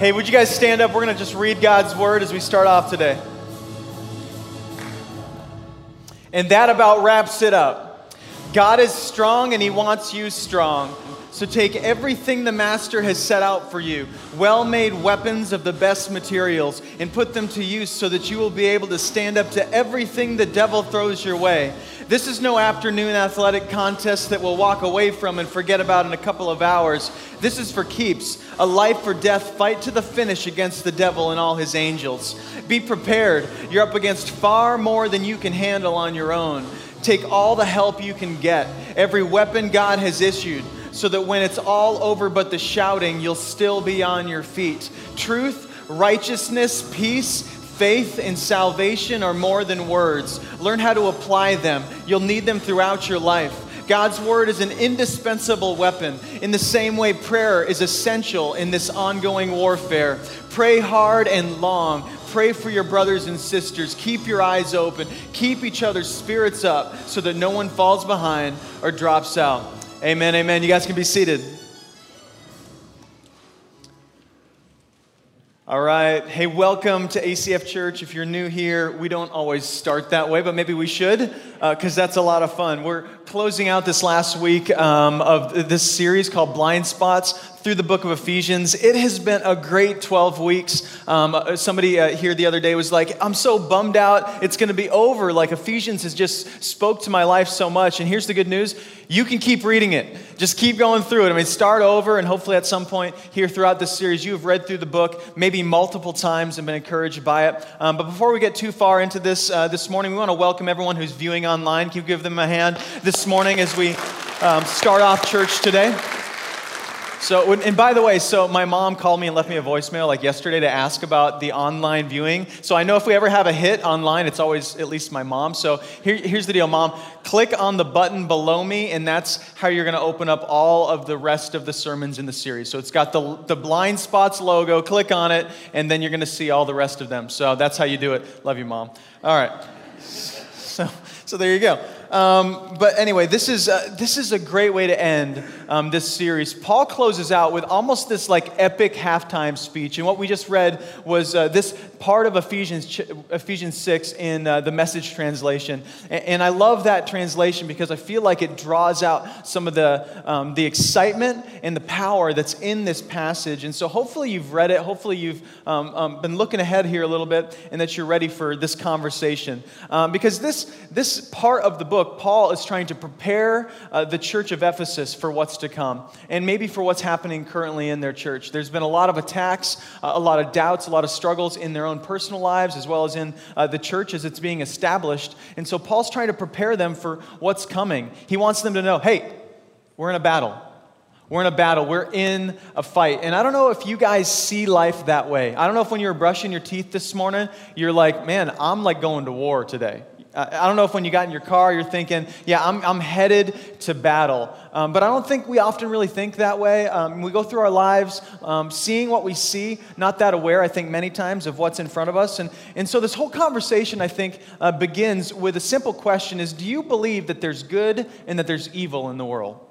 Hey, would you guys stand up? We're going to just read God's word as we start off today. And that about wraps it up. God is strong and He wants you strong. So take everything the Master has set out for you, well made weapons of the best materials, and put them to use so that you will be able to stand up to everything the devil throws your way. This is no afternoon athletic contest that we'll walk away from and forget about in a couple of hours. This is for keeps, a life or death fight to the finish against the devil and all his angels. Be prepared. You're up against far more than you can handle on your own. Take all the help you can get, every weapon God has issued so that when it's all over but the shouting, you'll still be on your feet. Truth, righteousness, peace, faith, and salvation are more than words. Learn how to apply them. You'll need them throughout your life. God's word is an indispensable weapon. In the same way, prayer is essential in this ongoing warfare. Pray hard and long. Pray for your brothers and sisters. Keep your eyes open. Keep each other's spirits up so that no one falls behind or drops out. Amen, amen. You guys can be seated. All right. Hey, welcome to ACF Church. If you're new here, we don't always start that way, but maybe we should, because uh, that's a lot of fun. We're closing out this last week um, of this series called Blind Spots through the book of Ephesians. It has been a great 12 weeks. Um, uh, somebody uh, here the other day was like, I'm so bummed out. It's going to be over. Like, Ephesians has just spoke to my life so much. And here's the good news you can keep reading it. Just keep going through it. I mean, start over, and hopefully at some point here throughout this series, you have read through the book maybe multiple times and been encouraged by it. Um, but before we get too far into this uh, this morning, we want to welcome everyone who's viewing online. Can you give them a hand this morning as we um, start off church today? So, and by the way, so my mom called me and left me a voicemail like yesterday to ask about the online viewing. So I know if we ever have a hit online, it's always at least my mom. So here, here's the deal, mom. Click on the button below me, and that's how you're going to open up all of the rest of the sermons in the series. So it's got the, the Blind Spots logo. Click on it, and then you're going to see all the rest of them. So that's how you do it. Love you, mom. All right. So, so there you go. Um, but anyway, this is, uh, this is a great way to end um, this series. Paul closes out with almost this like epic halftime speech. And what we just read was uh, this part of Ephesians, Ephesians 6 in uh, the message translation. And, and, I love that translation because I feel like it draws out some of the, um, the excitement and the power that's in this passage. And so hopefully you've read it. Hopefully you've um, um, been looking ahead here a little bit and that you're ready for this conversation. Um, because this, this part of the book, Paul is trying to prepare uh, the church of Ephesus for what's to come and maybe for what's happening currently in their church. There's been a lot of attacks, uh, a lot of doubts, a lot of struggles in their own personal lives as well as in uh, the church as it's being established. And so Paul's trying to prepare them for what's coming. He wants them to know hey, we're in a battle. We're in a battle. We're in a fight. And I don't know if you guys see life that way. I don't know if when you were brushing your teeth this morning, you're like, man, I'm like going to war today. I don't know if when you got in your car, you're thinking, yeah, I'm, I'm headed to battle. Um, but I don't think we often really think that way. Um, we go through our lives um, seeing what we see, not that aware, I think, many times of what's in front of us. And, and so this whole conversation, I think, uh, begins with a simple question is, do you believe that there's good and that there's evil in the world?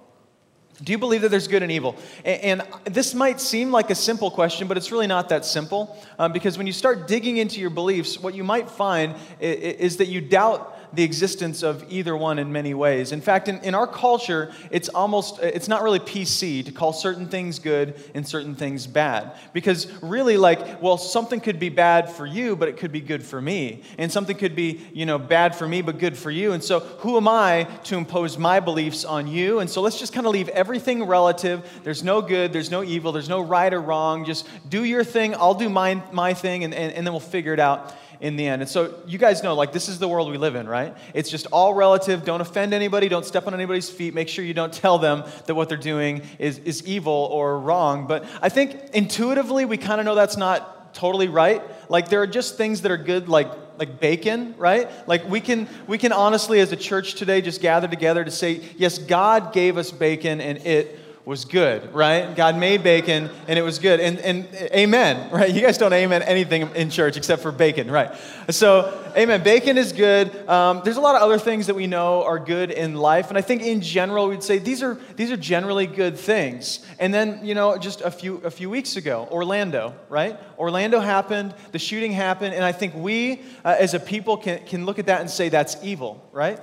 Do you believe that there's good and evil? And, this might seem like a simple question, but it's really not that simple. Um, because when you start digging into your beliefs, what you might find is that you doubt the existence of either one in many ways. In fact, in, in our culture, it's almost, it's not really PC to call certain things good and certain things bad. Because really, like, well, something could be bad for you, but it could be good for me. And something could be, you know, bad for me, but good for you. And so who am I to impose my beliefs on you? And so let's just kind of leave everything relative. There's no good, there's no evil, there's no right or wrong. Just do your thing, I'll do my, my thing, and, and, and then we'll figure it out in the end. And so you guys know, like, this is the world we live in, right? It's just all relative. Don't offend anybody. Don't step on anybody's feet. Make sure you don't tell them that what they're doing is, is evil or wrong. But I think intuitively, we kind of know that's not totally right. Like there are just things that are good, like like bacon, right? Like we can we can honestly, as a church today, just gather together to say, yes, God gave us bacon, and it was good, right? God made bacon and it was good. And, and amen, right? You guys don't amen anything in church except for bacon, right? So, amen. Bacon is good. Um, there's a lot of other things that we know are good in life. And I think in general, we'd say these are, these are generally good things. And then, you know, just a few, a few weeks ago, Orlando, right? Orlando happened, the shooting happened. And I think we uh, as a people can, can look at that and say that's evil, right?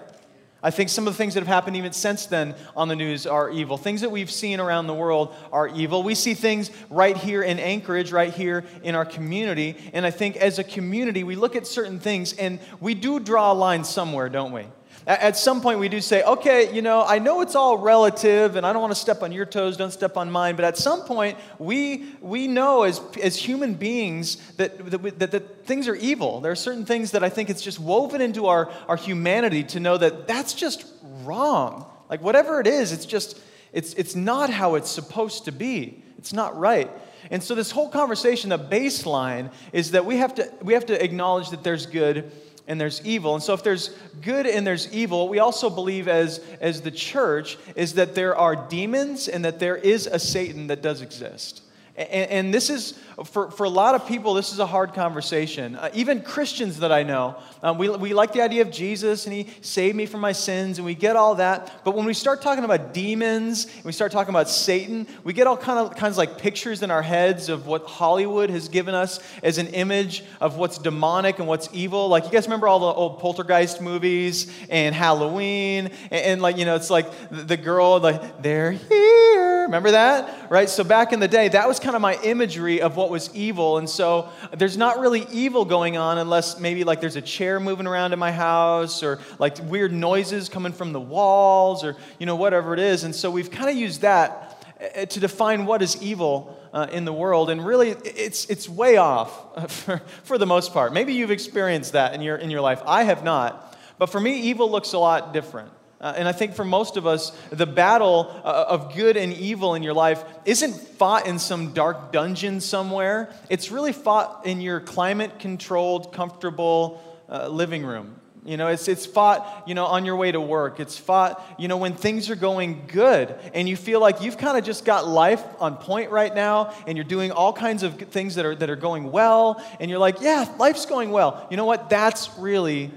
I think some of the things that have happened even since then on the news are evil. Things that we've seen around the world are evil. We see things right here in Anchorage, right here in our community. And I think as a community, we look at certain things and we do draw a line somewhere, don't we? At some point, we do say, okay, you know, I know it's all relative and I don't want to step on your toes, don't step on mine, but at some point, we, we know as, as human beings that, that, that, that things are evil. There are certain things that I think it's just woven into our, our humanity to know that that's just wrong. Like, whatever it is, it's just, it's, it's not how it's supposed to be. It's not right. And so, this whole conversation, the baseline is that we have to, we have to acknowledge that there's good and there's evil. And so, if there's good and there's evil, we also believe as, as the church is that there are demons and that there is a Satan that does exist. And, and this is, for, for a lot of people, this is a hard conversation. Uh, even Christians that I know, um, we, we like the idea of Jesus and he saved me from my sins and we get all that. But when we start talking about demons, and we start talking about Satan, we get all kind of, kinds of like pictures in our heads of what Hollywood has given us as an image of what's demonic and what's evil. Like, you guys remember all the old poltergeist movies and Halloween? And, and like, you know, it's like the, the girl, like, they're here. Remember that? Right? So back in the day, that was kind of my imagery of what was evil. And so there's not really evil going on unless maybe like there's a chair moving around in my house or like weird noises coming from the walls or, you know, whatever it is. And so we've kind of used that eh, to define what is evil uh, in the world. And really, it's, it's way off for, for the most part. Maybe you've experienced that in your, in your life. I have not. But for me, evil looks a lot different. Uh, and I think for most of us, the battle uh, of good and evil in your life isn't fought in some dark dungeon somewhere. It's really fought in your climate controlled, comfortable uh, living room. You know, it's, it's fought, you know, on your way to work. It's fought, you know, when things are going good and you feel like you've kind of just got life on point right now and you're doing all kinds of things that are, that are going well and you're like, yeah, life's going well. You know what? That's really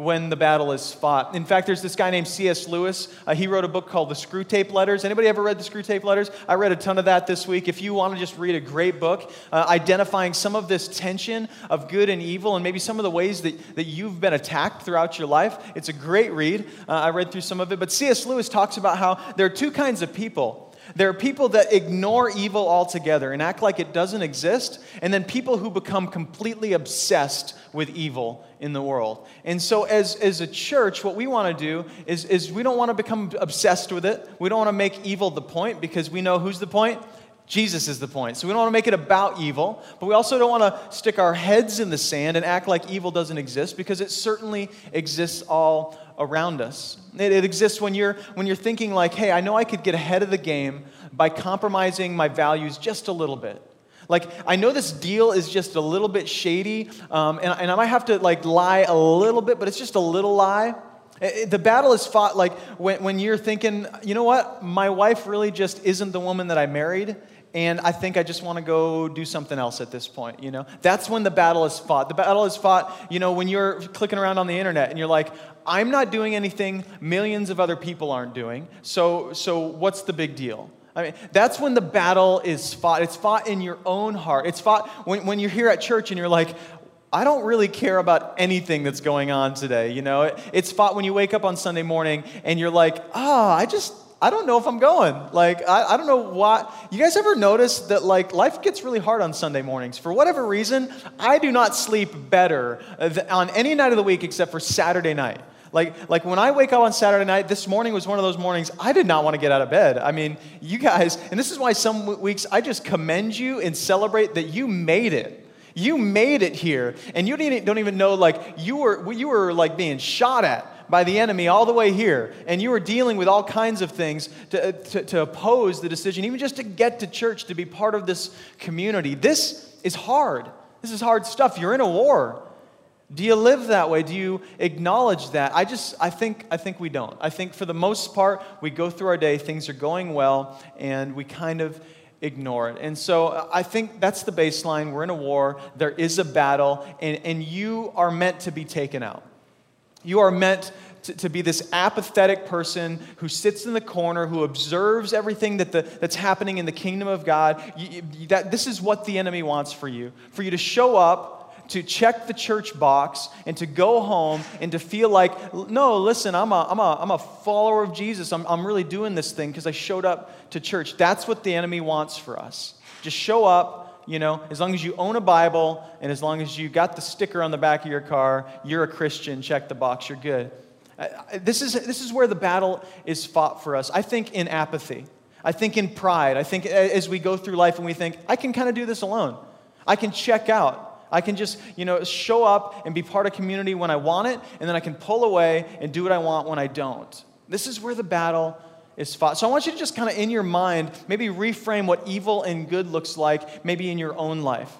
when the battle is fought. In fact, there's this guy named C.S. Lewis. Uh, he wrote a book called The Screwtape Letters. Anybody ever read The Screwtape Letters? I read a ton of that this week. If you want to just read a great book uh, identifying some of this tension of good and evil and maybe some of the ways that, that you've been attacked throughout your life, it's a great read. Uh, I read through some of it. But C.S. Lewis talks about how there are two kinds of people there are people that ignore evil altogether and act like it doesn't exist, and then people who become completely obsessed with evil in the world. And so, as, as a church, what we want to do is, is we don't want to become obsessed with it. We don't want to make evil the point because we know who's the point? Jesus is the point. So we don't want to make it about evil, but we also don't want to stick our heads in the sand and act like evil doesn't exist because it certainly exists all around us. It, it, exists when you're, when you're thinking, like, hey, I know I could get ahead of the game by compromising my values just a little bit. Like, I know this deal is just a little bit shady, um, and, and I might have to, like, lie a little bit, but it's just a little lie. The battle is fought like when, when you're thinking, you know what, my wife really just isn't the woman that I married, and I think I just want to go do something else at this point, you know? That's when the battle is fought. The battle is fought, you know, when you're clicking around on the internet and you're like, I'm not doing anything millions of other people aren't doing, so, so what's the big deal? I mean, that's when the battle is fought. It's fought in your own heart. It's fought when, when you're here at church and you're like, I don't really care about anything that's going on today. You know, it's fought when you wake up on Sunday morning and you're like, ah, oh, I just, I don't know if I'm going. Like, I, I don't know why. You guys ever notice that, like, life gets really hard on Sunday mornings? For whatever reason, I do not sleep better on any night of the week except for Saturday night. Like, like when I wake up on Saturday night, this morning was one of those mornings I did not want to get out of bed. I mean, you guys, and this is why some weeks I just commend you and celebrate that you made it. You made it here, and you don't even know like you were you were like being shot at by the enemy all the way here, and you were dealing with all kinds of things to, to, to oppose the decision, even just to get to church, to be part of this community. This is hard. This is hard stuff. You're in a war. Do you live that way? Do you acknowledge that? I just, I think, I think we don't. I think for the most part, we go through our day, things are going well, and we kind of ignore it. And so uh, I think that's the baseline. We're in a war, there is a battle, and, and you are meant to be taken out. You are meant to, to, be this apathetic person who sits in the corner, who observes everything that the, that's happening in the kingdom of God. You, you, that, this is what the enemy wants for you for you to show up to check the church box and to go home and to feel like, no, listen, I'm a, I'm a, I'm a follower of Jesus. I'm, I'm really doing this thing because I showed up to church. That's what the enemy wants for us. Just show up, you know, as long as you own a Bible and as long as you got the sticker on the back of your car, you're a Christian, check the box, you're good. This is, this is where the battle is fought for us. I think in apathy. I think in pride. I think as we go through life and we think, I can kind of do this alone. I can check out. I can just, you know, show up and be part of community when I want it, and then I can pull away and do what I want when I don't. This is where the battle is fought. So I want you to just kind of in your mind maybe reframe what evil and good looks like maybe in your own life.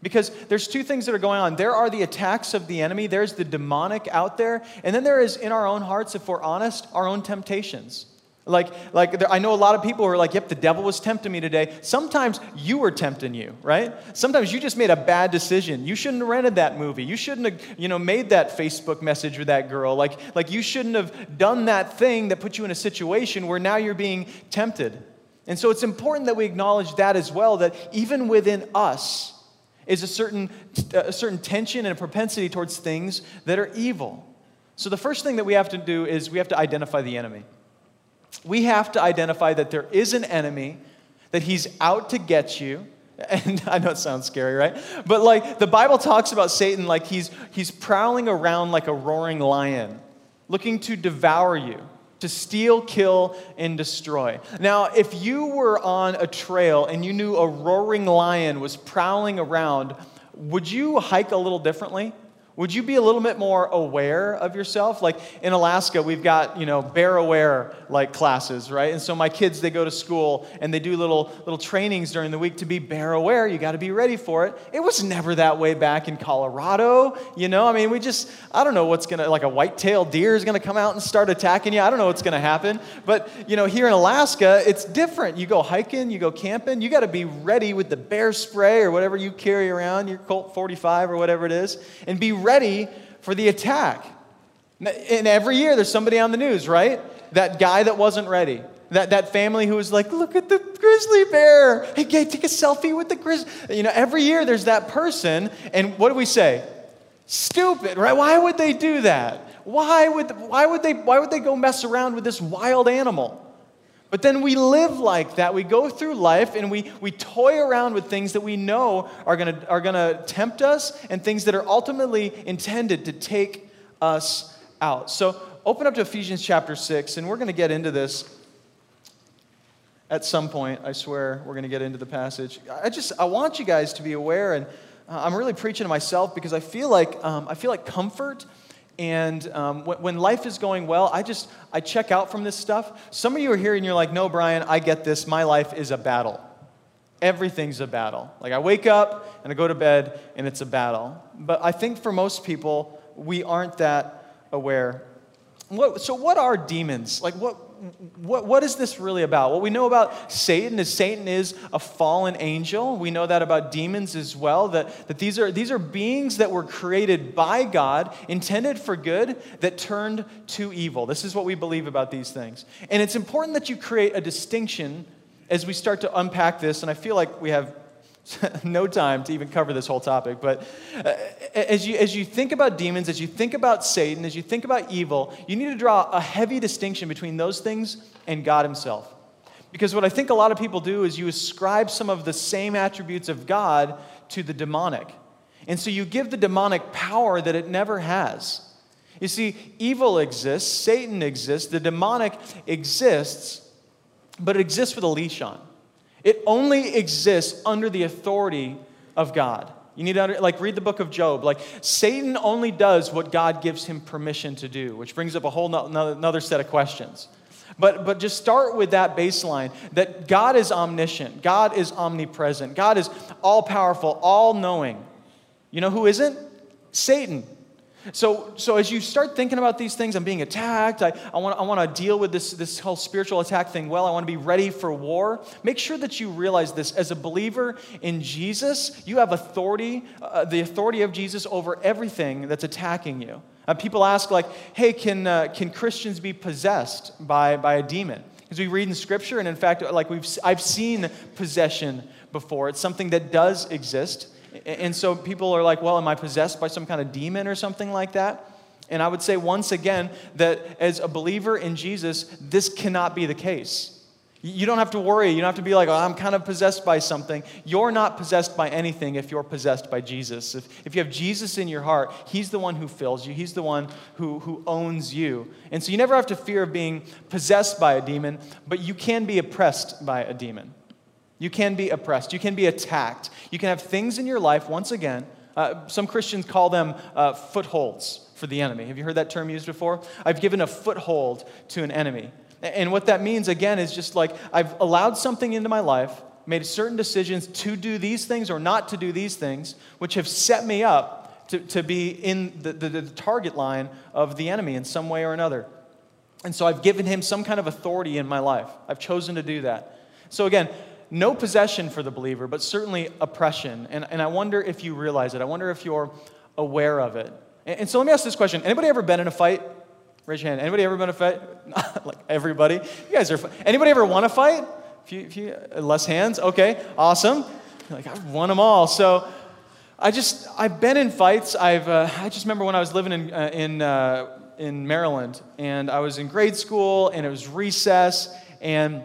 Because there's two things that are going on. There are the attacks of the enemy, there's the demonic out there, and then there is in our own hearts, if we're honest, our own temptations. Like, like I know a lot of people who are like, yep, the devil was tempting me today. Sometimes you were tempting you, right? Sometimes you just made a bad decision. You shouldn't have rented that movie. You shouldn't have, you know, made that Facebook message with that girl. Like, like you shouldn't have done that thing that put you in a situation where now you're being tempted. And so it's important that we acknowledge that as well, that even within us is a certain, uh, a certain tension and a propensity towards things that are evil. So the first thing that we have to do is we have to identify the enemy we have to identify that there is an enemy, that he's out to get you. And I know it sounds scary, right? But like the Bible talks about Satan like he's he's prowling around like a roaring lion, looking to devour you, to steal, kill, and destroy. Now, if you were on a trail and you knew a roaring lion was prowling around, would you hike a little differently? Would you be a little bit more aware of yourself? Like in Alaska, we've got, you know, bear aware like classes, right? And so my kids, they go to school and they do little little trainings during the week to be bear aware. You got to be ready for it. It was never that way back in Colorado, you know? I mean, we just I don't know what's to like a white-tailed deer is to come out and start attacking you. I don't know what's to happen. But, you know, here in Alaska, it's different. You go hiking, you go camping, you got to be ready with the bear spray or whatever you carry around, your Colt 45 or whatever it is, and be ready for the attack. And every year there's somebody on the news, right? That guy that wasn't ready. That, that family who was like, look at the grizzly bear. Hey, take a selfie with the grizzly. You know, every year there's that person. And what do we say? Stupid, right? Why would they do that? Why would, why would, they, why would they go mess around with this wild animal? But then we live like that. We go through life and we, we toy around with things that we know are going are gonna tempt us and things that are ultimately intended to take us out. So open up to Ephesians chapter 6, and we're going to get into this at some point. I swear we're going to get into the passage. I just I want you guys to be aware, and uh, I'm really preaching to myself because I feel like, um, I feel like comfort and um, when, life is going well, I just, I check out from this stuff. Some of you are here and you're like, no, Brian, I get this. My life is a battle. Everything's a battle. Like I wake up and I go to bed and it's a battle. But I think for most people, we aren't that aware. What, so, what are demons? Like, what, what, what is this really about? What we know about Satan is Satan is a fallen angel. We know that about demons as well, that, that these, are, these are beings that were created by God, intended for good, that turned to evil. This is what we believe about these things. And it's important that you create a distinction as we start to unpack this, and I feel like we have no time to even cover this whole topic, but uh, as, you, as you think about demons, as you think about Satan, as you think about evil, you need to draw a heavy distinction between those things and God Himself. Because what I think a lot of people do is you ascribe some of the same attributes of God to the demonic. And so you give the demonic power that it never has. You see, evil exists, Satan exists, the demonic exists, but it exists with a leash on. It only exists under the authority of God. You need to under, like read the book of Job. Like Satan only does what God gives him permission to do, which brings up a whole no, another set of questions. But, but just start with that baseline that God is omniscient, God is omnipresent, God is all powerful, all knowing. You know who isn't? Satan. So, so as you start thinking about these things, I'm being attacked, I, I, want, I want to deal with this, this whole spiritual attack thing well, I want to be ready for war. Make sure that you realize this. As a believer in Jesus, you have authority, uh, the authority of Jesus over everything that's attacking you. Uh, people ask, like, hey, can, uh, can Christians be possessed by, by a demon? Because we read in Scripture, and in fact, like we've, I've seen possession before. It's something that does exist. And so people are like, well, am I possessed by some kind of demon or something like that? And I would say once again that as a believer in Jesus, this cannot be the case. You don't have to worry. You don't have to be like, oh, I'm kind of possessed by something. You're not possessed by anything if you're possessed by Jesus. If, if you have Jesus in your heart, He's the one who fills you, He's the one who, who owns you. And so you never have to fear of being possessed by a demon, but you can be oppressed by a demon. You can be oppressed. You can be attacked. You can have things in your life, once again, uh, some Christians call them uh, footholds for the enemy. Have you heard that term used before? I've given a foothold to an enemy. And what that means, again, is just like I've allowed something into my life, made certain decisions to do these things or not to do these things, which have set me up to, to be in the, the, the target line of the enemy in some way or another. And so I've given him some kind of authority in my life. I've chosen to do that. So again, no possession for the believer, but certainly oppression. And, and I wonder if you realize it. I wonder if you're aware of it. And, and so let me ask this question Anybody ever been in a fight? Raise your hand. Anybody ever been in a fight? like everybody. You guys are. Anybody ever want to fight? If you, less hands. Okay, awesome. Like I've won them all. So I just I've been in fights. I've uh, I just remember when I was living in uh, in uh, in Maryland, and I was in grade school, and it was recess, and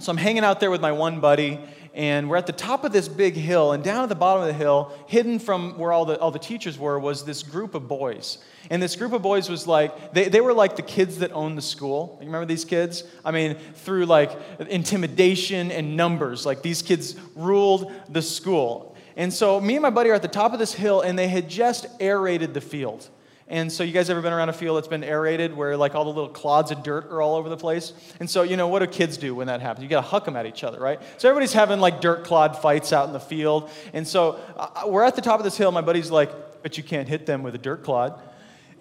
so I'm hanging out there with my one buddy, and we're at the top of this big hill, and down at the bottom of the hill, hidden from where all the, all the teachers were, was this group of boys. And this group of boys was like, they, they were like the kids that owned the school. You remember these kids? I mean, through like intimidation and numbers, like these kids ruled the school. And so me and my buddy are at the top of this hill, and they had just aerated the field. And so, you guys ever been around a field that's been aerated where like all the little clods of dirt are all over the place? And so, you know, what do kids do when that happens? You got to huck them at each other, right? So, everybody's having like dirt clod fights out in the field. And so, uh, we're at the top of this hill. My buddy's like, but you can't hit them with a dirt clod.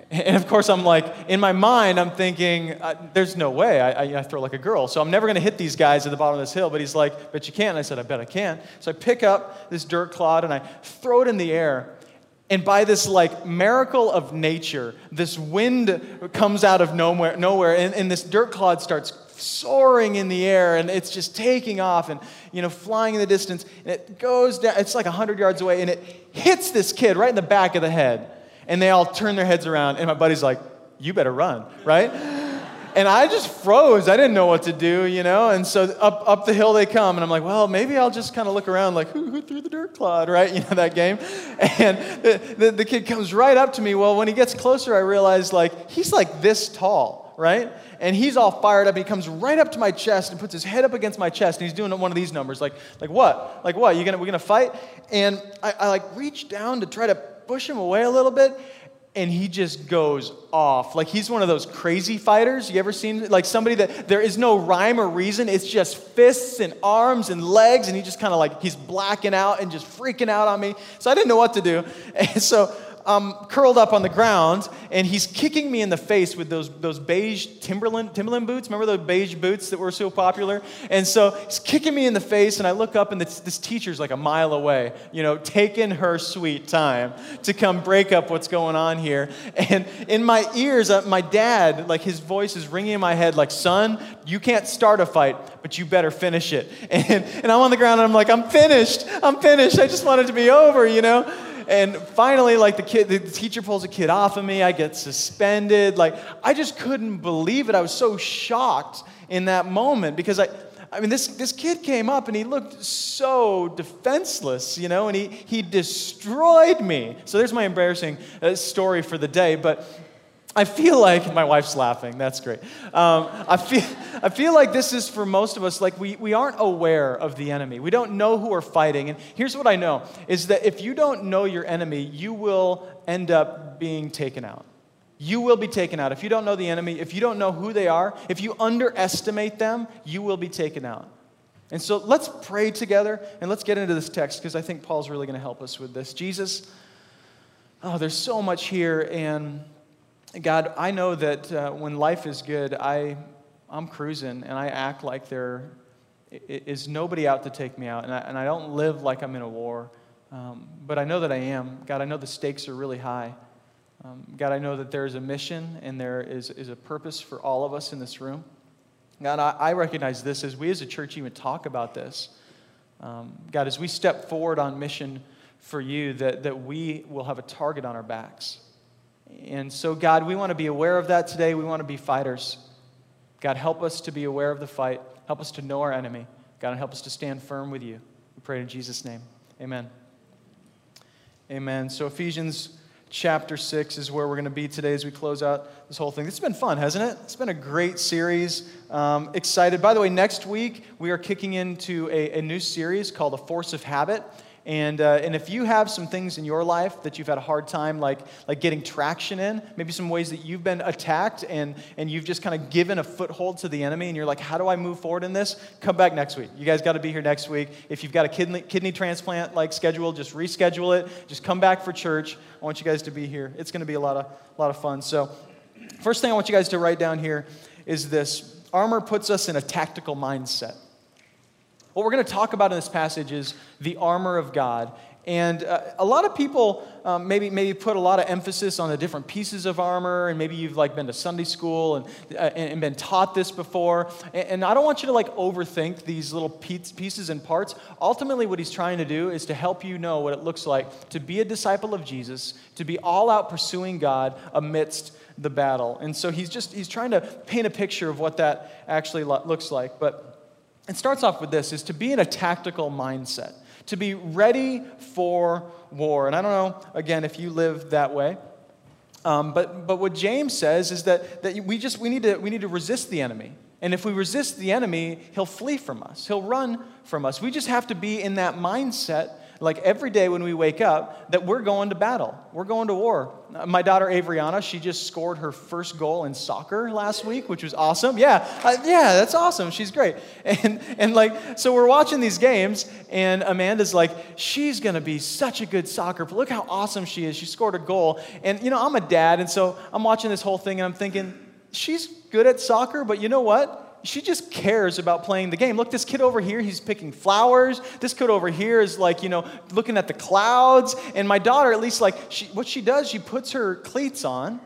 And of course, I'm like, in my mind, I'm thinking, uh, there's no way. I, I, I, throw like a girl. So I'm never going to hit these guys at the bottom of this hill. But he's like, but you can. I said, I bet I can. So I pick up this dirt clod and I throw it in the air. And by this like miracle of nature, this wind comes out of nowhere, nowhere and, and this dirt clod starts soaring in the air and it's just taking off and you know flying in the distance and it goes down it's like 100 yards away and it hits this kid right in the back of the head and they all turn their heads around and my buddy's like you better run right and I just froze. I didn't know what to do, you know? And so up, up the hill they come, and I'm like, well, maybe I'll just kind of look around, like, who, who threw the dirt clod, right? You know, that game. And the, the, the kid comes right up to me. Well, when he gets closer, I realize, like, he's like this tall, right? And he's all fired up. He comes right up to my chest and puts his head up against my chest. And he's doing one of these numbers, like, like what? Like what? You gonna, we're gonna fight? And I, I like reach down to try to push him away a little bit and he just goes off. Like he's one of those crazy fighters. You ever seen like somebody that there is no rhyme or reason? It's just fists and arms and legs, and he just kind of like he's blacking out and just freaking out on me. So I didn't know what to do. And so um, curled up on the ground, and he's kicking me in the face with those, those beige Timberland, Timberland boots. Remember those beige boots that were so popular? And so he's kicking me in the face, and I look up, and this, this teacher's like a mile away, you know, taking her sweet time to come break up what's going on here. And in my ears, uh, my dad, like his voice is ringing in my head, like, son, you can't start a fight, but you better finish it. And, and I'm on the ground, and I'm like, I'm finished. I'm finished. I just want it to be over, you know? And finally, like the kid, the teacher pulls a kid off of me. I get suspended. Like I just couldn't believe it. I was so shocked in that moment because I, I mean, this, this kid came up and he looked so defenseless, you know, and he, he destroyed me. So there's my embarrassing uh, story for the day. But I feel like, my wife's laughing, that's great. Um, I, feel, I feel like this is for most of us, like we, we aren't aware of the enemy. We don't know who we're fighting. And here's what I know is that if you don't know your enemy, you will end up being taken out. You will be taken out. If you don't know the enemy, if you don't know who they are, if you underestimate them, you will be taken out. And so let's pray together and let's get into this text because I think Paul's really going to help us with this. Jesus, oh, there's so much here. And God, I know that uh, when life is good, I, I'm cruising and I act like there is nobody out to take me out. And I, and I don't live like I'm in a war. Um, but I know that I am. God, I know the stakes are really high. Um, God, I know that there is a mission and there is, is a purpose for all of us in this room. God, I, I recognize this as we as a church even talk about this. Um, God, as we step forward on mission for you, that, that we will have a target on our backs. And so, God, we want to be aware of that today. We want to be fighters. God, help us to be aware of the fight. Help us to know our enemy. God, help us to stand firm with you. We pray in Jesus' name. Amen. Amen. So, Ephesians chapter 6 is where we're going to be today as we close out this whole thing. It's been fun, hasn't it? It's been a great series. Um, excited. By the way, next week we are kicking into a, a new series called The Force of Habit. And, uh, and if you have some things in your life that you've had a hard time like, like getting traction in, maybe some ways that you've been attacked and, and you've just kind of given a foothold to the enemy and you're like, how do I move forward in this? Come back next week. You guys got to be here next week. If you've got a kidney, kidney transplant like schedule, just reschedule it. Just come back for church. I want you guys to be here. It's going to be a lot of, a lot of fun. So, first thing I want you guys to write down here is this armor puts us in a tactical mindset. What we're going to talk about in this passage is the armor of God. And uh, a lot of people um, maybe, maybe put a lot of emphasis on the different pieces of armor, and maybe you've like been to Sunday school and, uh, and been taught this before. And, and, I don't want you to like overthink these little pieces and parts. Ultimately, what he's trying to do is to help you know what it looks like to be a disciple of Jesus, to be all out pursuing God amidst the battle. And so he's just he's trying to paint a picture of what that actually looks like. But it starts off with this is to be in a tactical mindset, to be ready for war. And I don't know, again, if you live that way. Um, but, but what James says is that, that we just we need, to, we need to resist the enemy. And if we resist the enemy, he'll flee from us. He'll run from us. We just have to be in that mindset like every day when we wake up, that we're going to battle. We're going to war. My daughter Avriana, she just scored her first goal in soccer last week, which was awesome. Yeah, uh, yeah, that's awesome. She's great. And, and like, so we're watching these games, and Amanda's like, she's going to be such a good soccer player. Look how awesome she is. She scored a goal. And, you know, I'm a dad, and so I'm watching this whole thing, and I'm thinking, she's good at soccer, but you know what? She just cares about playing the game. Look, this kid over here, he's picking flowers. This kid over here is like, you know, looking at the clouds. And my daughter, at least, like, she, what she does, she puts her cleats on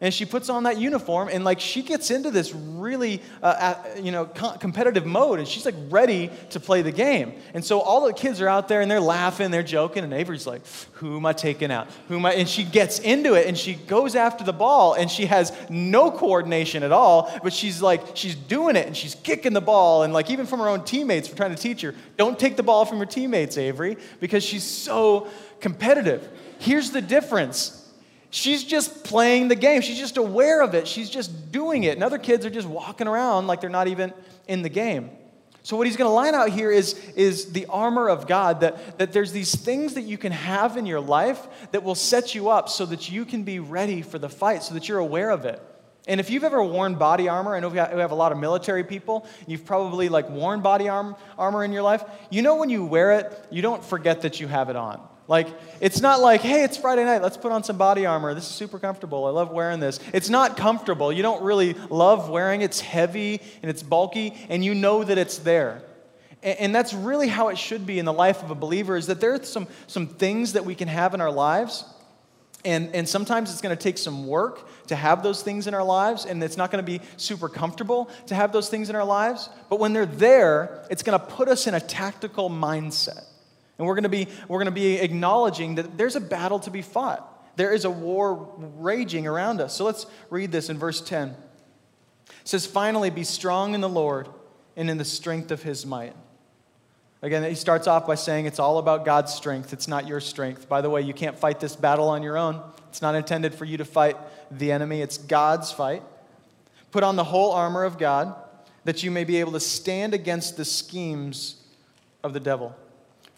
and she puts on that uniform and like she gets into this really uh, you know co- competitive mode and she's like ready to play the game. And so all the kids are out there and they're laughing they're joking and avery's like who am i taking out? Who am i? And she gets into it and she goes after the ball and she has no coordination at all but she's like she's doing it and she's kicking the ball. And like even from her own teammates for trying to teach her don't take the ball from your teammates avery because she's so competitive. Here's the difference She's just playing the game. She's just aware of it. She's just doing it. And other kids are just walking around like they're not even in the game. So, what he's going to line out here is, is the armor of God that, that there's these things that you can have in your life that will set you up so that you can be ready for the fight, so that you're aware of it. And if you've ever worn body armor, I know we have a lot of military people, you've probably like worn body arm, armor in your life. You know when you wear it, you don't forget that you have it on. Like, it's not like, hey, it's Friday night, let's put on some body armor. This is super comfortable. I love wearing this. It's not comfortable. You don't really love wearing it. It's heavy and it's bulky, and you know that it's there. And that's really how it should be in the life of a believer is that there are some, some things that we can have in our lives. And, and sometimes it's going to take some work to have those things in our lives, and it's not going to be super comfortable to have those things in our lives. But when they're there, it's going to put us in a tactical mindset. And we're going to be, we're going to be acknowledging that there's a battle to be fought. There is a war raging around us. So let's read this in verse 10. It says, Finally, be strong in the Lord and in the strength of his might. Again, he starts off by saying it's all about God's strength. It's not your strength. By the way, you can't fight this battle on your own. It's not intended for you to fight the enemy, it's God's fight. Put on the whole armor of God that you may be able to stand against the schemes of the devil.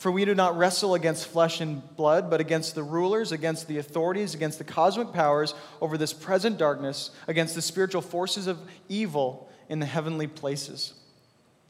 For we do not wrestle against flesh and blood, but against the rulers, against the authorities, against the cosmic powers over this present darkness, against the spiritual forces of evil in the heavenly places.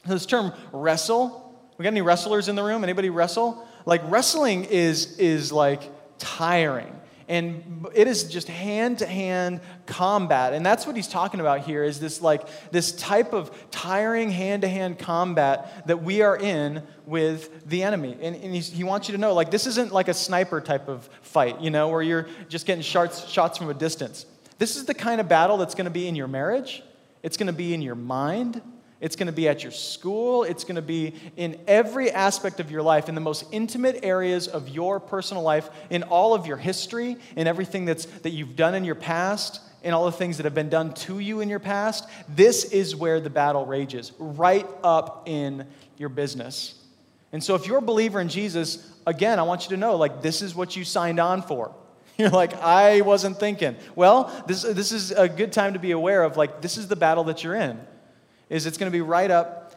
This term wrestle, we got any wrestlers in the room? Anybody wrestle? Like wrestling is is like tiring. And it is just hand to hand combat. And that's what he's talking about here is this like this type of tiring hand to hand combat that we are in with the enemy. And, and he wants you to know like this isn't like a sniper type of fight you know where you're just getting shots, shots from a distance. This is the kind of battle that's going to be in your marriage. It's going to be in your mind it's going to be at your school. It's going to be in every aspect of your life, in the most intimate areas of your personal life, in all of your history, in everything that's, that you've done in your past, in all the things that have been done to you in your past. This is where the battle rages, right up in your business. And so, if you're a believer in Jesus, again, I want you to know like, this is what you signed on for. You're like, I wasn't thinking. Well, this, this is a good time to be aware of, like, this is the battle that you're in is it's going to be right up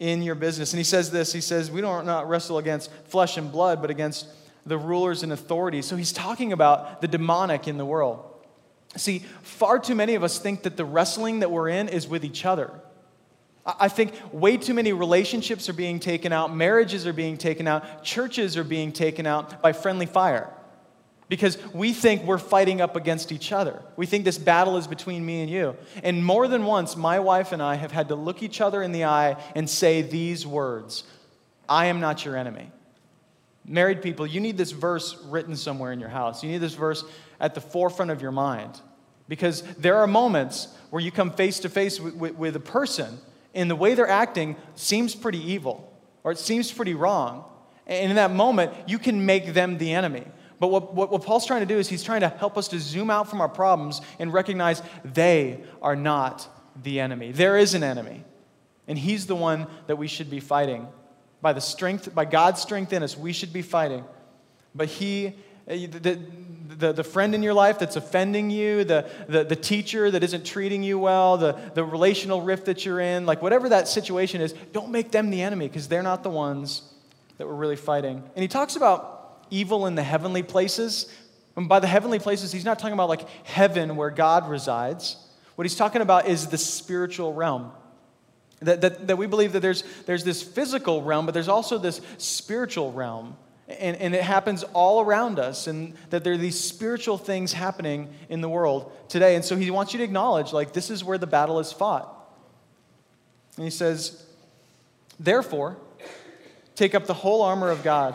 in your business. And he says this he says, We don't not wrestle against flesh and blood, but against the rulers and authorities. So he's talking about the demonic in the world. See, far too many of us think that the wrestling that we're in is with each other. I think way too many relationships are being taken out, marriages are being taken out, churches are being taken out by friendly fire because we think we're fighting up against each other. We think this battle is between me and you. And more than once, my wife and I have had to look each other in the eye and say these words I am not your enemy. Married people, you need this verse written somewhere in your house. You need this verse at the forefront of your mind. Because there are moments where you come face to face with a person, and the way they're acting seems pretty evil, or it seems pretty wrong. And in that moment, you can make them the enemy. But what, what, what, Paul's trying to do is he's trying to help us to zoom out from our problems and recognize they are not the enemy. There is an enemy, and he's the one that we should be fighting. By the strength, by God's strength in us, we should be fighting. But he, uh, the, the, the friend in your life that's offending you, the, the, the teacher that isn't treating you well, the, the relational rift that you're in, like whatever that situation is, don't make them the enemy because they're not the ones that we're really fighting. And he talks about evil in the heavenly places. And by the heavenly places, he's not talking about like heaven where God resides. What he's talking about is the spiritual realm. That, that, that we believe that there's, there's this physical realm, but there's also this spiritual realm. And, and it happens all around us, and that there are these spiritual things happening in the world today. And so he wants you to acknowledge, like, this is where the battle is fought. And he says, Therefore, take up the whole armor of God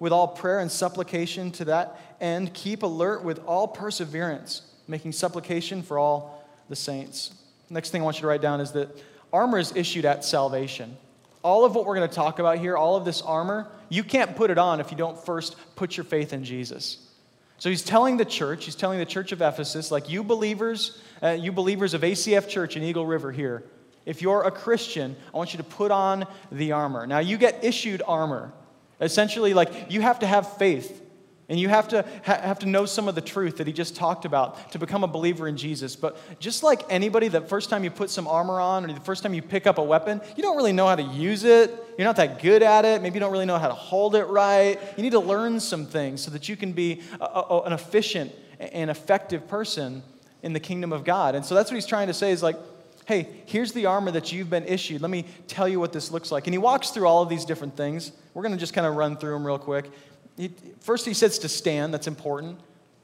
with all prayer and supplication to that end, keep alert with all perseverance, making supplication for all the saints. Next thing I want you to write down is that armor is issued at salvation. All of what we're going to talk about here, all of this armor, you can't put it on if you don't first put your faith in Jesus. So he's telling the church, he's telling the church of Ephesus, like you believers, uh, you believers of ACF Church in Eagle River here, if you're a Christian, I want you to put on the armor. Now, you get issued armor. Essentially, like you have to have faith and you have to ha- have to know some of the truth that he just talked about to become a believer in Jesus. But just like anybody, the first time you put some armor on or the first time you pick up a weapon, you don't really know how to use it. You're not that good at it. Maybe you don't really know how to hold it right. You need to learn some things so that you can be a, a, an efficient and effective person in the kingdom of God. And so that's what he's trying to say is like, hey, here's the armor that you've been issued. Let me tell you what this looks like. And he walks through all of these different things. We're going to just kind of run through them real quick. He, first, he says to stand. That's important.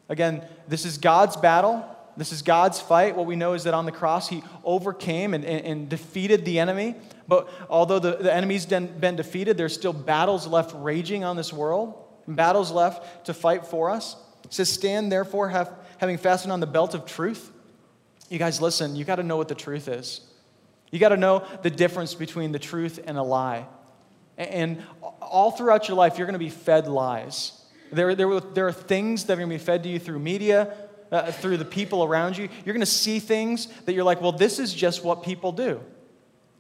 Again, this is God's battle. This is God's fight. What we know is that on the cross, he overcame and, and, and defeated the enemy. But although the, the enemy's been defeated, there's still battles left raging on this world, battles left to fight for us. It says, Stand therefore, have, having fastened on the belt of truth. You guys, listen, you got to know what the truth is. You got to know the difference between the truth and a lie. And all throughout your life, you're going to be fed lies. There, there, there are things that are going to be fed to you through media, uh, through the people around you. You're going to see things that you're like, well, this is just what people do.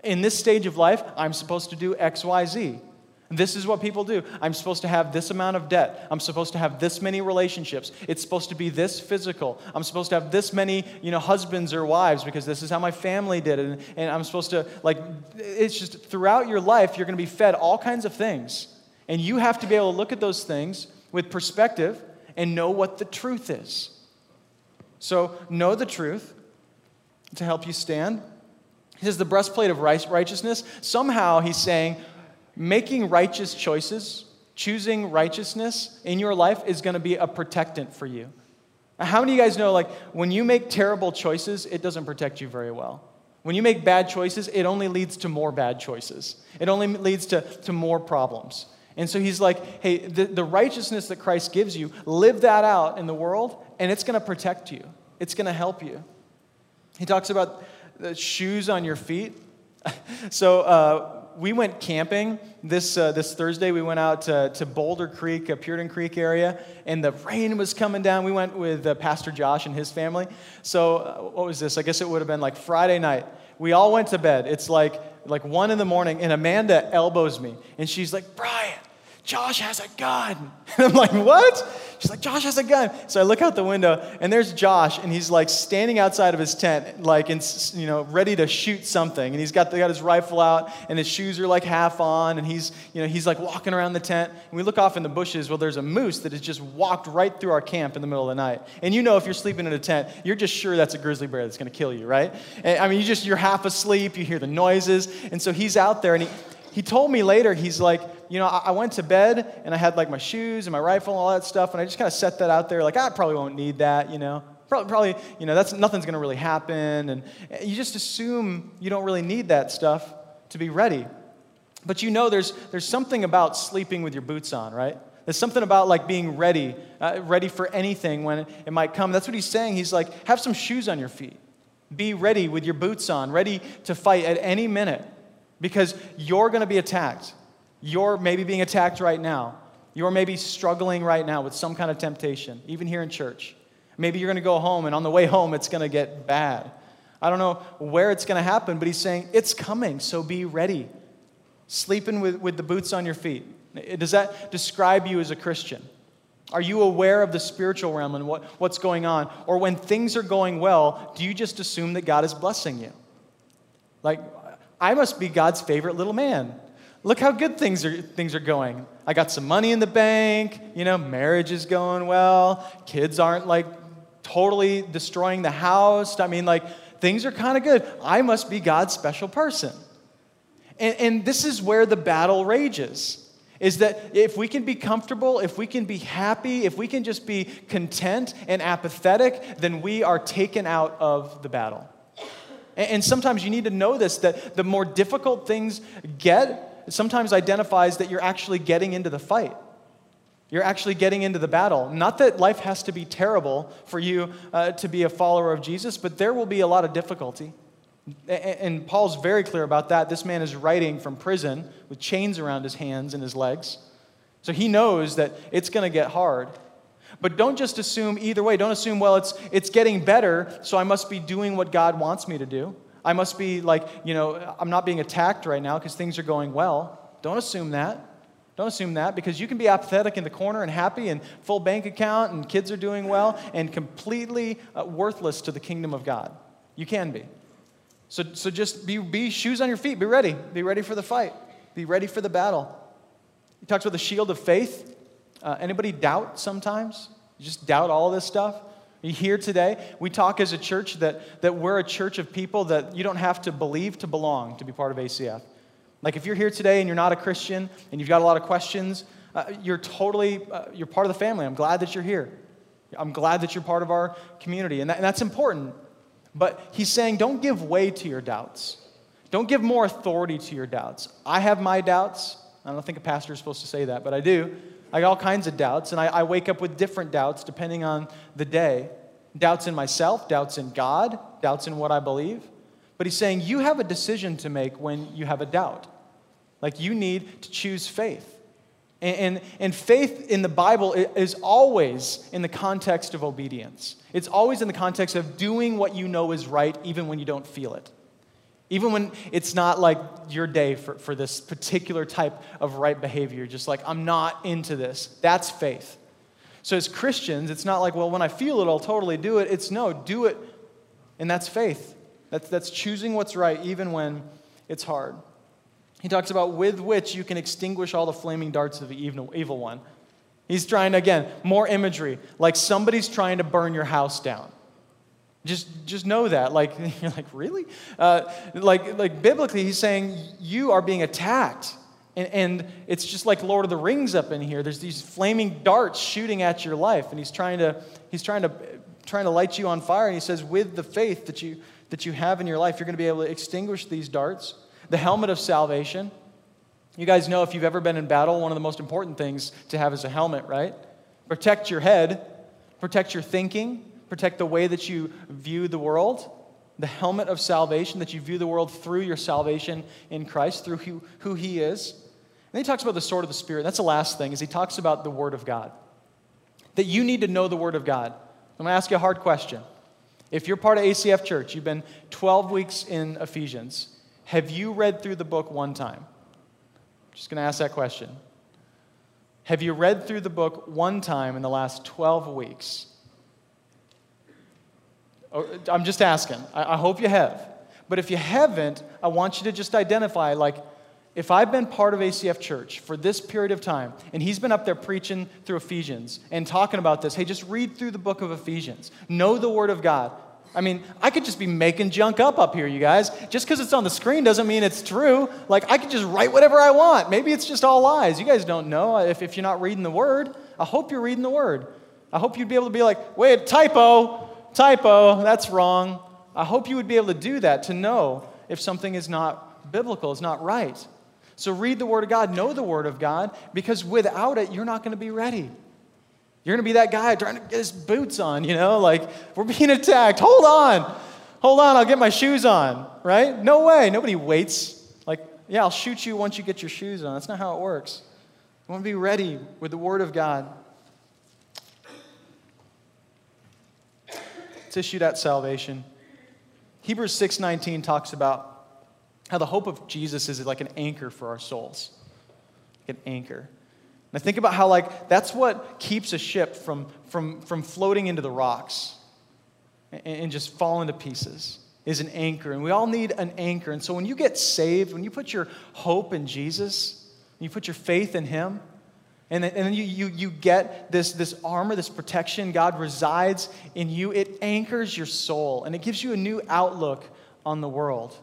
In this stage of life, I'm supposed to do X, Y, Z. This is what people do. I'm supposed to have this amount of debt. I'm supposed to have this many relationships. It's supposed to be this physical. I'm supposed to have this many, you know, husbands or wives because this is how my family did it. And, and I'm supposed to, like, it's just throughout your life, you're going to be fed all kinds of things. And you have to be able to look at those things with perspective and know what the truth is. So, know the truth to help you stand. He says the breastplate of righteousness. Somehow, he's saying, making righteous choices, choosing righteousness in your life is going to be a protectant for you. How many of you guys know, like, when you make terrible choices, it doesn't protect you very well? When you make bad choices, it only leads to more bad choices. It only leads to, to more problems. And so he's like, hey, the, the righteousness that Christ gives you, live that out in the world, and it's going to protect you. It's going to help you. He talks about the shoes on your feet. so uh, we went camping this, uh, this Thursday. We went out to, to Boulder Creek, uh, Puritan Creek area, and the rain was coming down. We went with uh, Pastor Josh and his family. So, uh, what was this? I guess it would have been like Friday night. We all went to bed. It's like, like one in the morning, and Amanda elbows me, and she's like, Brian, Josh has a gun. And I'm like, what? She's like, Josh has a gun. So I look out the window, and there's Josh, and he's like standing outside of his tent, like, in, you know, ready to shoot something. And he's got, got his rifle out, and his shoes are like half on, and he's, you know, he's like walking around the tent. And we look off in the bushes. Well, there's a moose that has just walked right through our camp in the middle of the night. And you know, if you're sleeping in a tent, you're just sure that's a grizzly bear that's going to kill you, right? And, I mean, you just, you're half asleep, you hear the noises. And so he's out there, and he, he told me later, he's like, you know, I, went to bed and I had like my shoes and my rifle and all that stuff, and I just kind of set that out there, like, I probably won't need that, you know. Probably, probably you know, that's nothing's going to really happen, and you just assume you don't really need that stuff to be ready. But you know, there's there's something about sleeping with your boots on, right? There's something about like being ready, uh, ready for anything when it, it might come. That's what he's saying. He's like, have some shoes on your feet. Be ready with your boots on, ready to fight at any minute because you're going to be attacked. You're maybe being attacked right now. You're maybe struggling right now with some kind of temptation, even here in church. Maybe you're going to go home, and on the way home, it's going to get bad. I don't know where it's going to happen, but he's saying, It's coming, so be ready. Sleeping with, with the boots on your feet. Does that describe you as a Christian? Are you aware of the spiritual realm and what, what's going on? Or when things are going well, do you just assume that God is blessing you? Like, I must be God's favorite little man. Look how good things are, things are going. I got some money in the bank, you know, marriage is going well, kids aren't like totally destroying the house. I mean, like, things are kind of good. I must be God's special person. And, and this is where the battle rages is that if we can be comfortable, if we can be happy, if we can just be content and apathetic, then we are taken out of the battle. And sometimes you need to know this that the more difficult things get, sometimes identifies that you're actually getting into the fight. You're actually getting into the battle. Not that life has to be terrible for you uh, to be a follower of Jesus, but there will be a lot of difficulty. And Paul's very clear about that. This man is writing from prison with chains around his hands and his legs. So he knows that it's going to get hard. But don't just assume either way. Don't assume, well, it's, it's getting better, so I must be doing what God wants me to do. I must be like, you know, I'm not being attacked right now because things are going well. Don't assume that. Don't assume that because you can be apathetic in the corner and happy and full bank account and kids are doing well and completely uh, worthless to the kingdom of God. You can be. So, so just be, be shoes on your feet. Be ready. Be ready for the fight. Be ready for the battle. He talks about the shield of faith. Uh, anybody doubt sometimes? You just doubt all this stuff? Here today? We talk as a church that, that we're a church of people that you don't have to believe to belong to be part of ACF. Like if you're here today and you're not a Christian and you've got a lot of questions, uh, you're totally, uh, you're part of the family. I'm glad that you're here. I'm glad that you're part of our community. And, that, and that's important. But he's saying don't give way to your doubts. Don't give more authority to your doubts. I have my doubts. I don't think a pastor is supposed to say that, but I do. I got all kinds of doubts, and I, I wake up with different doubts depending on the day doubts in myself, doubts in God, doubts in what I believe. But he's saying you have a decision to make when you have a doubt. Like you need to choose faith. And, and, and, faith in the Bible is always in the context of obedience. It's always in the context of doing what you know is right, even when you don't feel it. Even when it's not like your day for, for this particular type of right behavior, just like, I'm not into this. That's faith. So, as Christians, it's not like, well, when I feel it, I'll totally do it. It's no, do it, and that's faith. That's, that's choosing what's right, even when it's hard. He talks about with which you can extinguish all the flaming darts of the evil, evil one. He's trying, again, more imagery, like somebody's trying to burn your house down. Just, just know that. Like, you're like, really? Uh, like, like, biblically, he's saying you are being attacked. And, and it's just like Lord of the Rings up in here. There's these flaming darts shooting at your life, and he's trying to, he's trying to, trying to light you on fire. And he says, with the faith that you, that you have in your life, you're going to be able to extinguish these darts. The helmet of salvation. You guys know if you've ever been in battle, one of the most important things to have is a helmet, right? Protect your head, protect your thinking, protect the way that you view the world. The helmet of salvation, that you view the world through your salvation in Christ, through who, who He is. And he talks about the sword of the Spirit. That's the last thing, is he talks about the Word of God. That you need to know the Word of God. I'm going to ask you a hard question. If you're part of ACF Church, you've been 12 weeks in Ephesians, have you read through the book one time? Just going to ask that question. Have you read through the book one time in the last 12 weeks? I'm just asking. I hope you have. But if you haven't, I want you to just identify like, if I've been part of ACF Church for this period of time, and he's been up there preaching through Ephesians and talking about this, hey, just read through the book of Ephesians. Know the Word of God. I mean, I could just be making junk up up here, you guys. Just because it's on the screen doesn't mean it's true. Like, I could just write whatever I want. Maybe it's just all lies. You guys don't know uh, if, if you're not reading the Word. I hope you're reading the Word. I hope you'd be able to be like, wait, typo, typo, that's wrong. I hope you would be able to do that to know if something is not biblical, is not right. So read the Word of God, know the Word of God, because without it, you're not going to be ready. You're going to be that guy trying to get his boots on, you know, like we're being attacked. Hold on. Hold on, I'll get my shoes on, right? No way. Nobody waits. Like, yeah, I'll shoot you once you get your shoes on. That's not how it works. You want to be ready with the Word of God. It's issued at salvation. Hebrews 6:19 talks about how the hope of Jesus is like an anchor for our souls. Like an anchor. Now think about how like that's what keeps a ship from, from, from floating into the rocks and, and just falling to pieces is an anchor. And we all need an anchor. And so when you get saved, when you put your hope in Jesus, you put your faith in Him, and then, and then you, you, you get this, this armor, this protection. God resides in you. It anchors your soul and it gives you a new outlook on the world.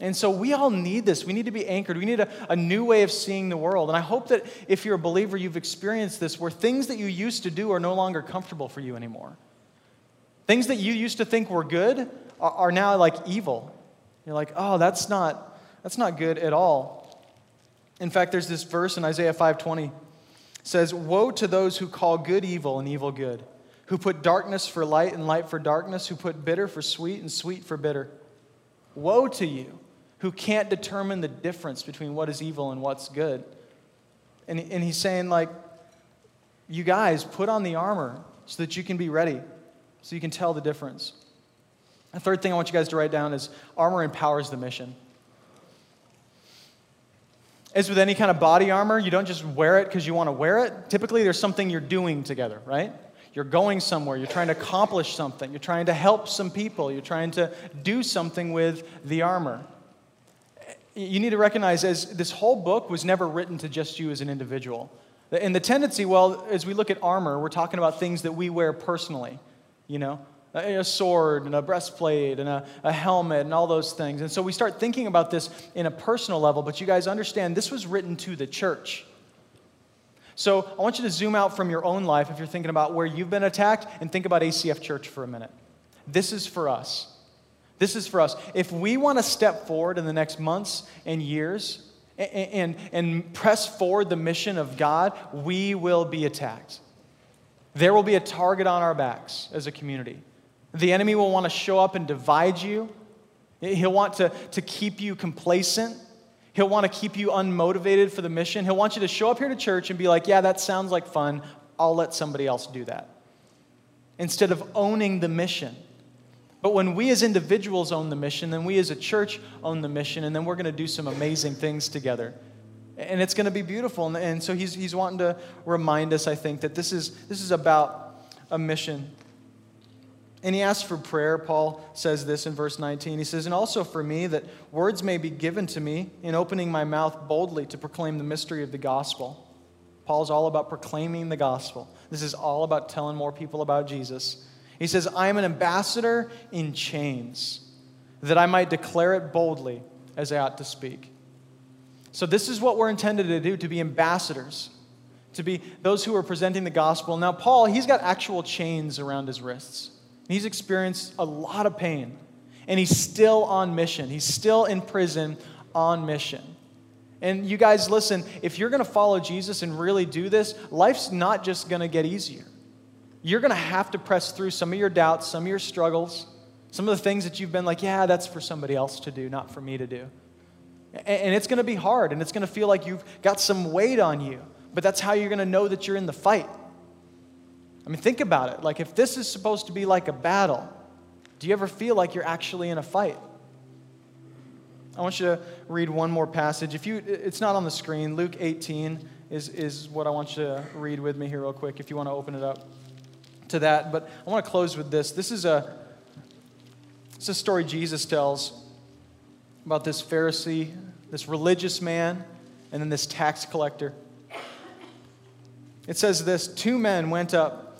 And so we all need this. We need to be anchored. We need a, a new way of seeing the world. And I hope that if you're a believer, you've experienced this where things that you used to do are no longer comfortable for you anymore. Things that you used to think were good are, are now like evil. You're like, oh, that's not, that's not good at all. In fact, there's this verse in Isaiah 5:20 says, "Woe to those who call good evil and evil good, who put darkness for light and light for darkness, who put bitter for sweet and sweet for bitter. Woe to you who can't determine the difference between what is evil and what's good. And, and he's saying, like, you guys, put on the armor so that you can be ready, so you can tell the difference. The third thing I want you guys to write down is armor empowers the mission. As with any kind of body armor, you don't just wear it because you want to wear it. Typically, there's something you're doing together, right? You're going somewhere, you're trying to accomplish something, you're trying to help some people, you're trying to do something with the armor you need to recognize as this whole book was never written to just you as an individual. And the tendency, well, as we look at armor, we're talking about things that we wear personally, you know, a sword and a breastplate and a, a, helmet and all those things. And so we start thinking about this in a personal level, but you guys understand this was written to the church. So I want you to zoom out from your own life if you're thinking about where you've been attacked and think about ACF Church for a minute. This is for us. This is for us. If we want to step forward in the next months and years and, and, and, press forward the mission of God, we will be attacked. There will be a target on our backs as a community. The enemy will want to show up and divide you. He'll want to, to keep you complacent. He'll want to keep you unmotivated for the mission. He'll want you to show up here to church and be like, yeah, that sounds like fun. I'll let somebody else do that. Instead of owning the mission But when we as individuals own the mission, then we as a church own the mission, and then we're going to do some amazing things together. And it's going to be beautiful. And so he's, he's wanting to remind us, I think, that this is, this is about a mission. And he asks for prayer. Paul says this in verse 19. He says, And also for me, that words may be given to me in opening my mouth boldly to proclaim the mystery of the gospel. Paul's all about proclaiming the gospel. This is all about telling more people about Jesus. He says, I am an ambassador in chains, that I might declare it boldly as I ought to speak. So, this is what we're intended to do to be ambassadors, to be those who are presenting the gospel. Now, Paul, he's got actual chains around his wrists. He's experienced a lot of pain, and he's still on mission. He's still in prison on mission. And you guys, listen, if you're going to follow Jesus and really do this, life's not just going to get easier. You're going to have to press through some of your doubts, some of your struggles, some of the things that you've been like, yeah, that's for somebody else to do, not for me to do. And it's going to be hard, and it's going to feel like you've got some weight on you, but that's how you're going to know that you're in the fight. I mean, think about it. Like, if this is supposed to be like a battle, do you ever feel like you're actually in a fight? I want you to read one more passage. If you, it's not on the screen. Luke 18 is, is what I want you to read with me here, real quick, if you want to open it up to that. But I want to close with this. This is a, it's a story Jesus tells about this Pharisee, this religious man, and then this tax collector. It says this Two men went up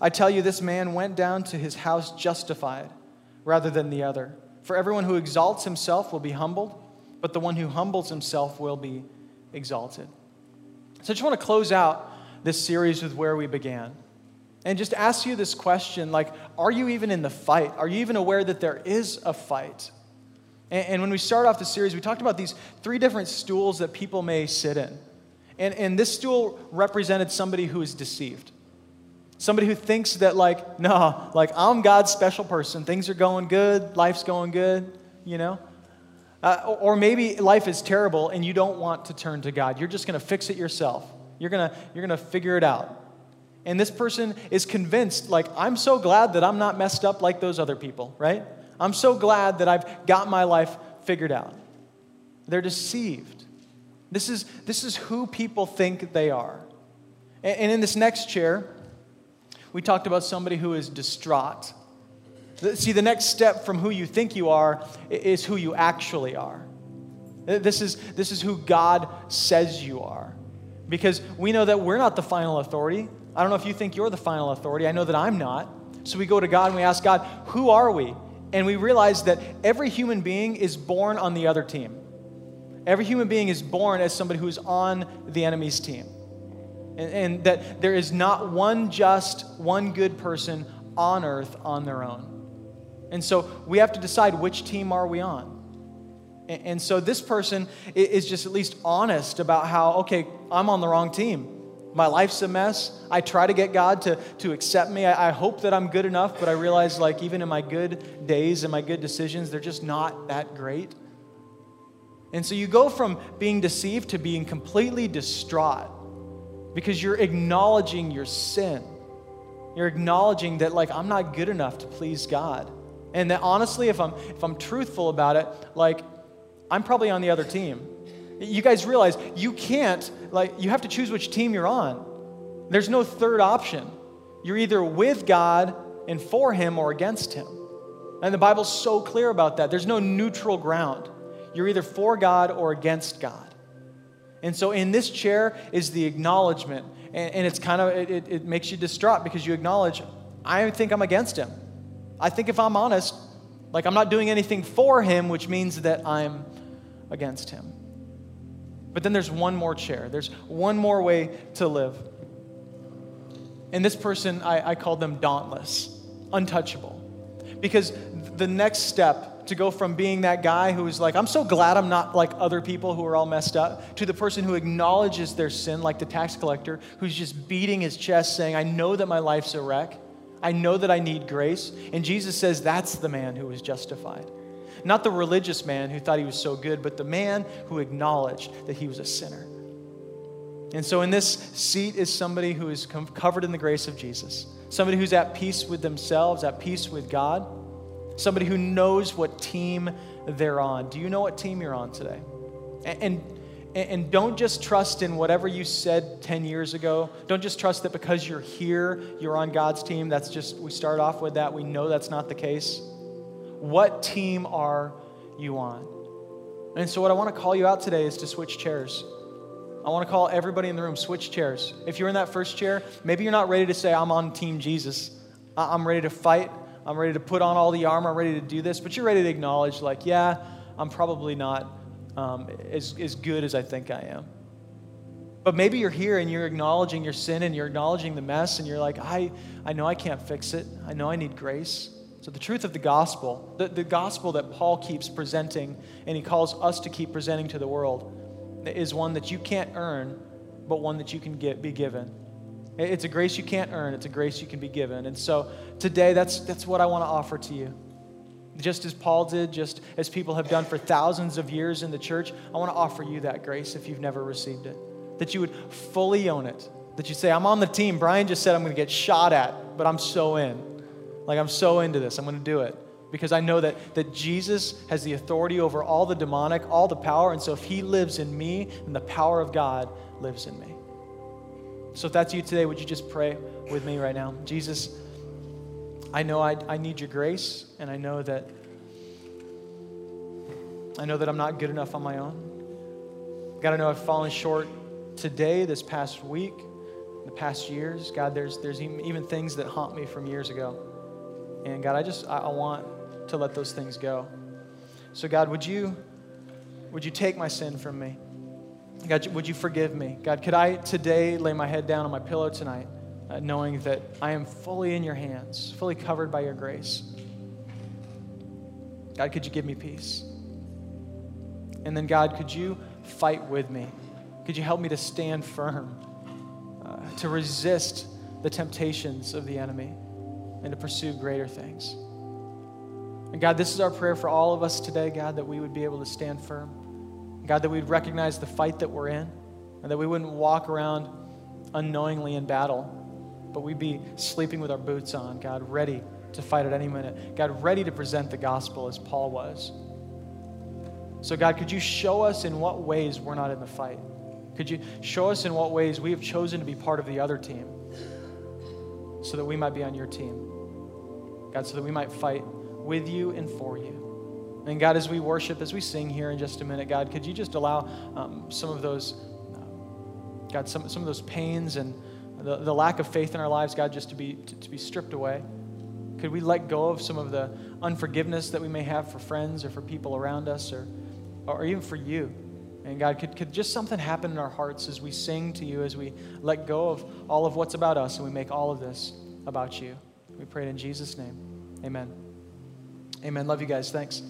I tell you, this man went down to his house justified rather than the other. For everyone who exalts himself will be humbled, but the one who humbles himself will be exalted. So I just want to close out this series with where we began. And just ask you this question like, are you even in the fight? Are you even aware that there is a fight? And, and when we started off the series, we talked about these three different stools that people may sit in. And, and this stool represented somebody who is deceived. Somebody who thinks that, like, no, like, I'm God's special person. Things are going good, life's going good, you know? Uh, or maybe life is terrible and you don't want to turn to God. You're just going to fix it yourself. You're going to you're going to figure it out. And this person is convinced, like, I'm so glad that I'm not messed up like those other people, right? I'm so glad that I've got my life figured out. They're deceived. This is, this is who people think they are. And, and in this next chair, we talked about somebody who is distraught. See, the next step from who you think you are is who you actually are. Uh, this is, this is who God says you are because we know that we're not the final authority. I don't know if you think you're the final authority. I know that I'm not. So we go to God and we ask God, who are we? And we realize that every human being is born on the other team. Every human being is born as somebody who's on the enemy's team. And, and that there is not one just, one good person on earth on their own. And so we have to decide which team are we on. And so this person is just at least honest about how, okay, I'm on the wrong team. My life's a mess. I try to get God to, to accept me. I, I hope that I'm good enough, but I realize, like, even in my good days and my good decisions, they're just not that great. And so you go from being deceived to being completely distraught because you're acknowledging your sin. You're acknowledging that, like, I'm not good enough to please God. And that honestly, if I'm, if I'm truthful about it, like, I'm probably on the other team. You guys realize you can't, like, you have to choose which team you're on. There's no third option. You're either with God and for Him or against Him. And the Bible's so clear about that. There's no neutral ground. You're either for God or against God. And so in this chair is the acknowledgement. And, and it's kind of, it, it makes you distraught because you acknowledge, I think I'm against Him. I think if I'm honest, like I'm not doing anything for Him, which means that I'm against Him. But then there's one more chair, there's one more way to live. And this person, I, I call them dauntless, untouchable. Because the next step to go from being that guy who is like, I'm so glad I'm not like other people who are all messed up, to the person who acknowledges their sin, like the tax collector, who's just beating his chest saying, I know that my life's a wreck. I know that I need grace. And Jesus says that's the man who was justified. Not the religious man who thought he was so good, but the man who acknowledged that he was a sinner. And so, in this seat is somebody who is covered in the grace of Jesus, somebody who's at peace with themselves, at peace with God, somebody who knows what team they're on. Do you know what team you're on today? And, and, and don't just trust in whatever you said 10 years ago. Don't just trust that because you're here, you're on God's team. That's just, we start off with that. We know that's not the case. What team are you on? And so, what I want to call you out today is to switch chairs. I want to call everybody in the room, switch chairs. If you're in that first chair, maybe you're not ready to say, I'm on Team Jesus. I'm ready to fight. I'm ready to put on all the armor. I'm ready to do this. But you're ready to acknowledge, like, yeah, I'm probably not um, as, as good as I think I am. But maybe you're here and you're acknowledging your sin and you're acknowledging the mess and you're like, I, I know I can't fix it. I know I need grace. So, the truth of the gospel, the, the gospel that Paul keeps presenting and he calls us to keep presenting to the world, is one that you can't earn, but one that you can get, be given. It's a grace you can't earn, it's a grace you can be given. And so today, that's, that's what I want to offer to you. Just as Paul did, just as people have done for thousands of years in the church, I want to offer you that grace if you've never received it. That you would fully own it. That you say, I'm on the team. Brian just said I'm going to get shot at, but I'm so in. Like, I'm so into this. I'm going to do it because I know that, that Jesus has the authority over all the demonic, all the power. And so if he lives in me, then the power of God lives in me. So if that's you today, would you just pray with me right now? Jesus, I know I, I need your grace, and I know that I know that I'm not good enough on my own. God, I know I've fallen short today, this past week, the past years. God, there's, there's even things that haunt me from years ago. And God, I just, I, I want to let those things go. So, God, would you, would you take my sin from me? God, would you forgive me? God, could I today lay my head down on my pillow tonight, uh, knowing that I am fully in your hands, fully covered by your grace? God, could you give me peace? And then, God, could you fight with me? Could you help me to stand firm, uh, to resist the temptations of the enemy, and to pursue greater things? And God, this is our prayer for all of us today, God, that we would be able to stand firm. God, that we'd recognize the fight that we're in, and that we wouldn't walk around unknowingly in battle, but we'd be sleeping with our boots on, God, ready to fight at any minute. God, ready to present the gospel as Paul was. So, God, could you show us in what ways we're not in the fight? Could you show us in what ways we have chosen to be part of the other team so that we might be on your team? God, so that we might fight with you and for you. And God, as we worship, as we sing here in just a minute, God, could you just allow um, some of those, uh, God, some, some of those pains and the, the lack of faith in our lives, God, just to be, to, to be stripped away? Could we let go of some of the unforgiveness that we may have for friends or for people around us or, or even for you? And God, could, could just something happen in our hearts as we sing to you, as we let go of all of what's about us and we make all of this about you? We pray it in Jesus' name. Amen. Amen. Love you guys. Thanks.